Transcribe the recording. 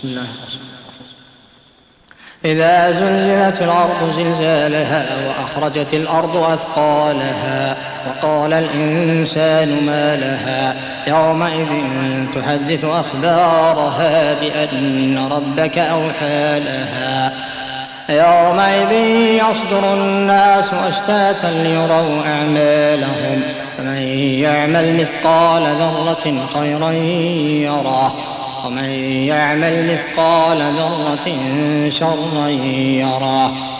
بسم الله. إذا زلزلت الأرض زلزالها وأخرجت الأرض أثقالها وقال الإنسان ما لها يومئذ تحدث أخبارها بأن ربك أوحى لها. يومئذ يصدر الناس أشتاتا ليروا أعمالهم. فمن يعمل مثقال ذرة خيرا يراه ومن يعمل مثقال ذرة شرا يراه